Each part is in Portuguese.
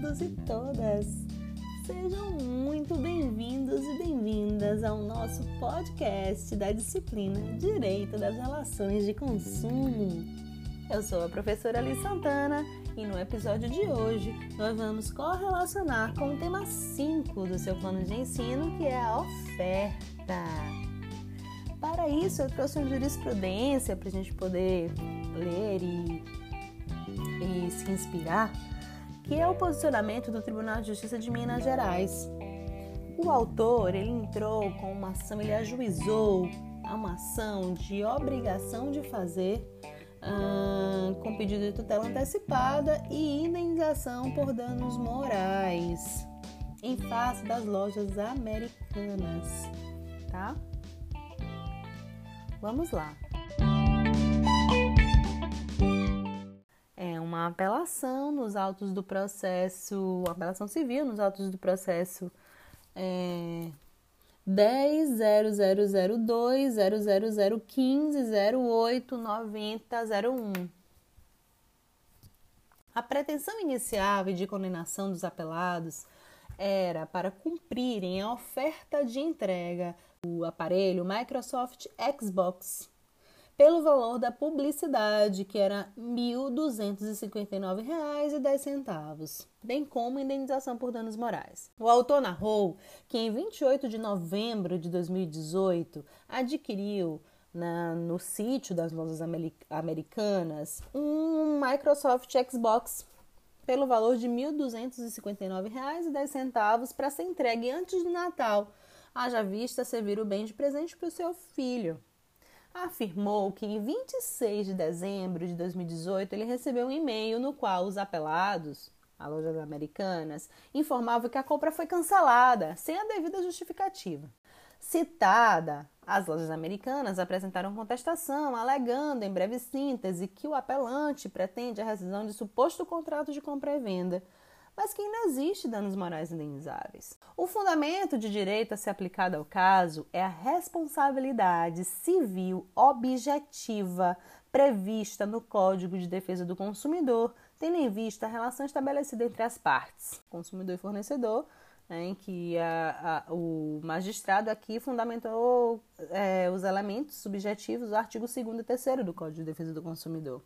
todos e todas! Sejam muito bem-vindos e bem-vindas ao nosso podcast da disciplina Direito das Relações de Consumo. Eu sou a professora Alice Santana e no episódio de hoje nós vamos correlacionar com o tema 5 do seu plano de ensino, que é a oferta. Para isso, eu trouxe uma jurisprudência para a gente poder ler e, e se inspirar que é o posicionamento do Tribunal de Justiça de Minas Gerais. O autor ele entrou com uma ação, ele ajuizou uma ação de obrigação de fazer com pedido de tutela antecipada e indenização por danos morais em face das lojas americanas, tá? Vamos lá. Uma apelação nos autos do processo, apelação civil nos autos do processo é, 10.0002.00015.08.90.01. A pretensão inicial e de condenação dos apelados era para cumprirem a oferta de entrega do aparelho Microsoft Xbox pelo valor da publicidade, que era R$ 1.259,10, bem como indenização por danos morais. O autor narrou que em 28 de novembro de 2018 adquiriu na, no sítio das lojas americanas um Microsoft Xbox pelo valor de R$ 1.259,10 para ser entregue antes do Natal, haja vista servir o bem de presente para o seu filho afirmou que em 26 de dezembro de 2018 ele recebeu um e-mail no qual os apelados, a lojas americanas, informavam que a compra foi cancelada sem a devida justificativa. Citada, as lojas americanas apresentaram contestação, alegando, em breve síntese, que o apelante pretende a rescisão de suposto contrato de compra e venda mas que ainda existe danos morais indenizáveis. O fundamento de direito a ser aplicado ao caso é a responsabilidade civil objetiva prevista no Código de Defesa do Consumidor, tendo em vista a relação estabelecida entre as partes, consumidor e fornecedor, né, em que a, a, o magistrado aqui fundamentou é, os elementos subjetivos do artigo 2 e 3 do Código de Defesa do Consumidor.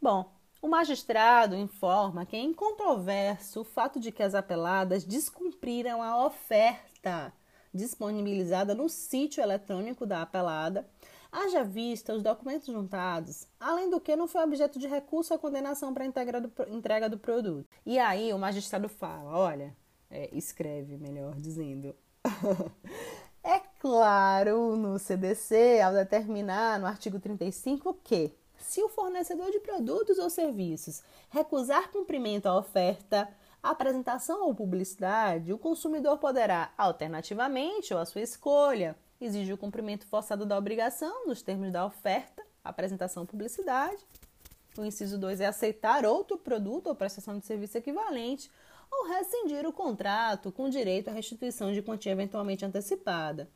Bom, o magistrado informa que é incontroverso o fato de que as apeladas descumpriram a oferta disponibilizada no sítio eletrônico da apelada, haja vista os documentos juntados, além do que não foi objeto de recurso a condenação para entrega do, produto. E aí o magistrado fala, olha, é, escreve, melhor dizendo. é claro no CDC, ao determinar no artigo 35 que se o fornecedor de produtos ou serviços recusar cumprimento à oferta, apresentação ou publicidade, o consumidor poderá, alternativamente ou à sua escolha, exigir o cumprimento forçado da obrigação nos termos da oferta, apresentação publicidade. O inciso 2 é aceitar outro produto ou prestação de serviço equivalente ou rescindir o contrato com direito à restituição de quantia eventualmente antecipada,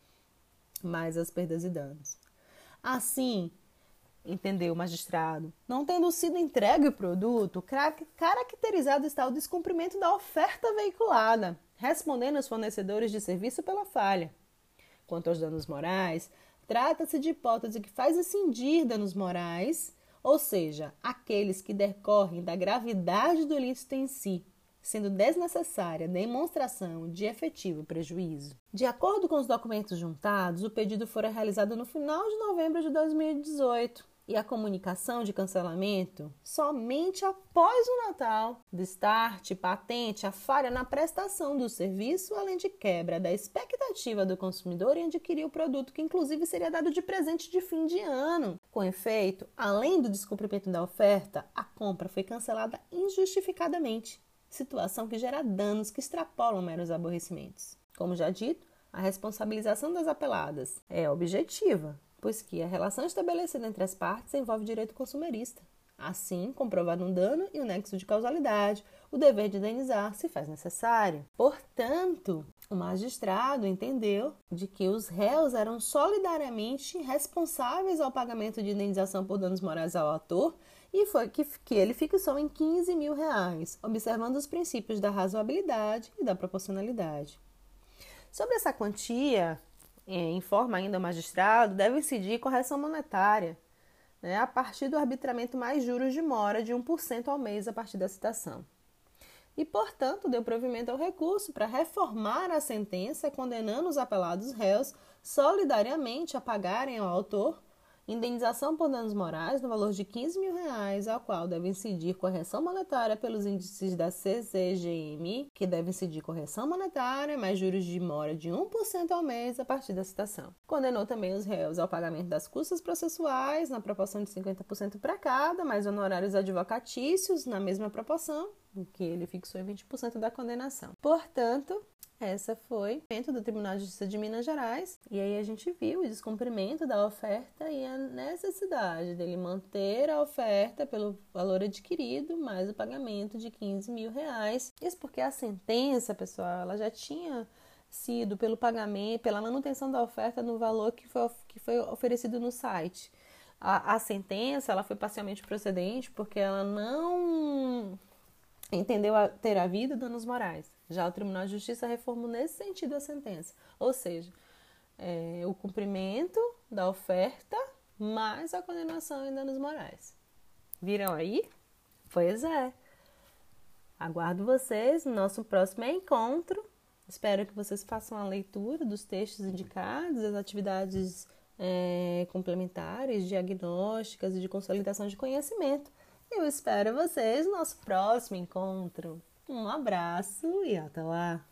mais as perdas e danos. Assim, entendeu o magistrado. Não tendo sido entregue o produto, caracterizado está o descumprimento da oferta veiculada, respondendo os fornecedores de serviço pela falha. Quanto aos danos morais, trata-se de hipótese que faz incidir danos morais, ou seja, aqueles que decorrem da gravidade do ilícito em si, sendo desnecessária demonstração de efetivo prejuízo. De acordo com os documentos juntados, o pedido fora realizado no final de novembro de 2018 e a comunicação de cancelamento somente após o Natal, start, patente, a falha na prestação do serviço, além de quebra da expectativa do consumidor em adquirir o produto, que inclusive seria dado de presente de fim de ano. Com efeito, além do descumprimento da oferta, a compra foi cancelada injustificadamente, situação que gera danos que extrapolam meros aborrecimentos. Como já dito, a responsabilização das apeladas é objetiva, pois que a relação estabelecida entre as partes envolve direito consumerista. Assim, comprovado um dano e o nexo de causalidade, o dever de indenizar se faz necessário. Portanto, o magistrado entendeu de que os réus eram solidariamente responsáveis ao pagamento de indenização por danos morais ao autor e foi que, que ele fixou em 15 mil reais, observando os princípios da razoabilidade e da proporcionalidade. Sobre essa quantia, informa ainda o magistrado, deve incidir correção monetária, né, a partir do arbitramento mais juros de mora de 1% ao mês a partir da citação. E, portanto, deu provimento ao recurso para reformar a sentença, condenando os apelados réus solidariamente a pagarem ao autor indenização por danos morais no valor de 15 mil reais, ao qual deve incidir correção monetária pelos índices da CCGM, que deve incidir correção monetária mais juros de mora de 1% ao mês a partir da citação. Condenou também os réus ao pagamento das custas processuais na proporção de 50% para cada, mais honorários advocatícios na mesma proporção, que ele fixou em 20% da condenação. Portanto, essa foi dentro do Tribunal de Justiça de Minas Gerais. E aí a gente viu o descumprimento da oferta e a necessidade dele manter a oferta pelo valor adquirido, mais o pagamento de 15 mil reais. Isso porque a sentença, pessoal, ela já tinha sido pelo pagamento, pela manutenção da oferta no valor que foi, que foi oferecido no site. A, a sentença ela foi parcialmente procedente porque ela não entendeu a, ter havido danos morais. Já o Tribunal de Justiça reformou nesse sentido a sentença, ou seja, é, o cumprimento da oferta mais a condenação em danos morais. Viram aí? Pois é. Aguardo vocês no nosso próximo encontro. Espero que vocês façam a leitura dos textos indicados, as atividades é, complementares, diagnósticas e de consolidação de conhecimento. Eu espero vocês no nosso próximo encontro. Um abraço e até lá!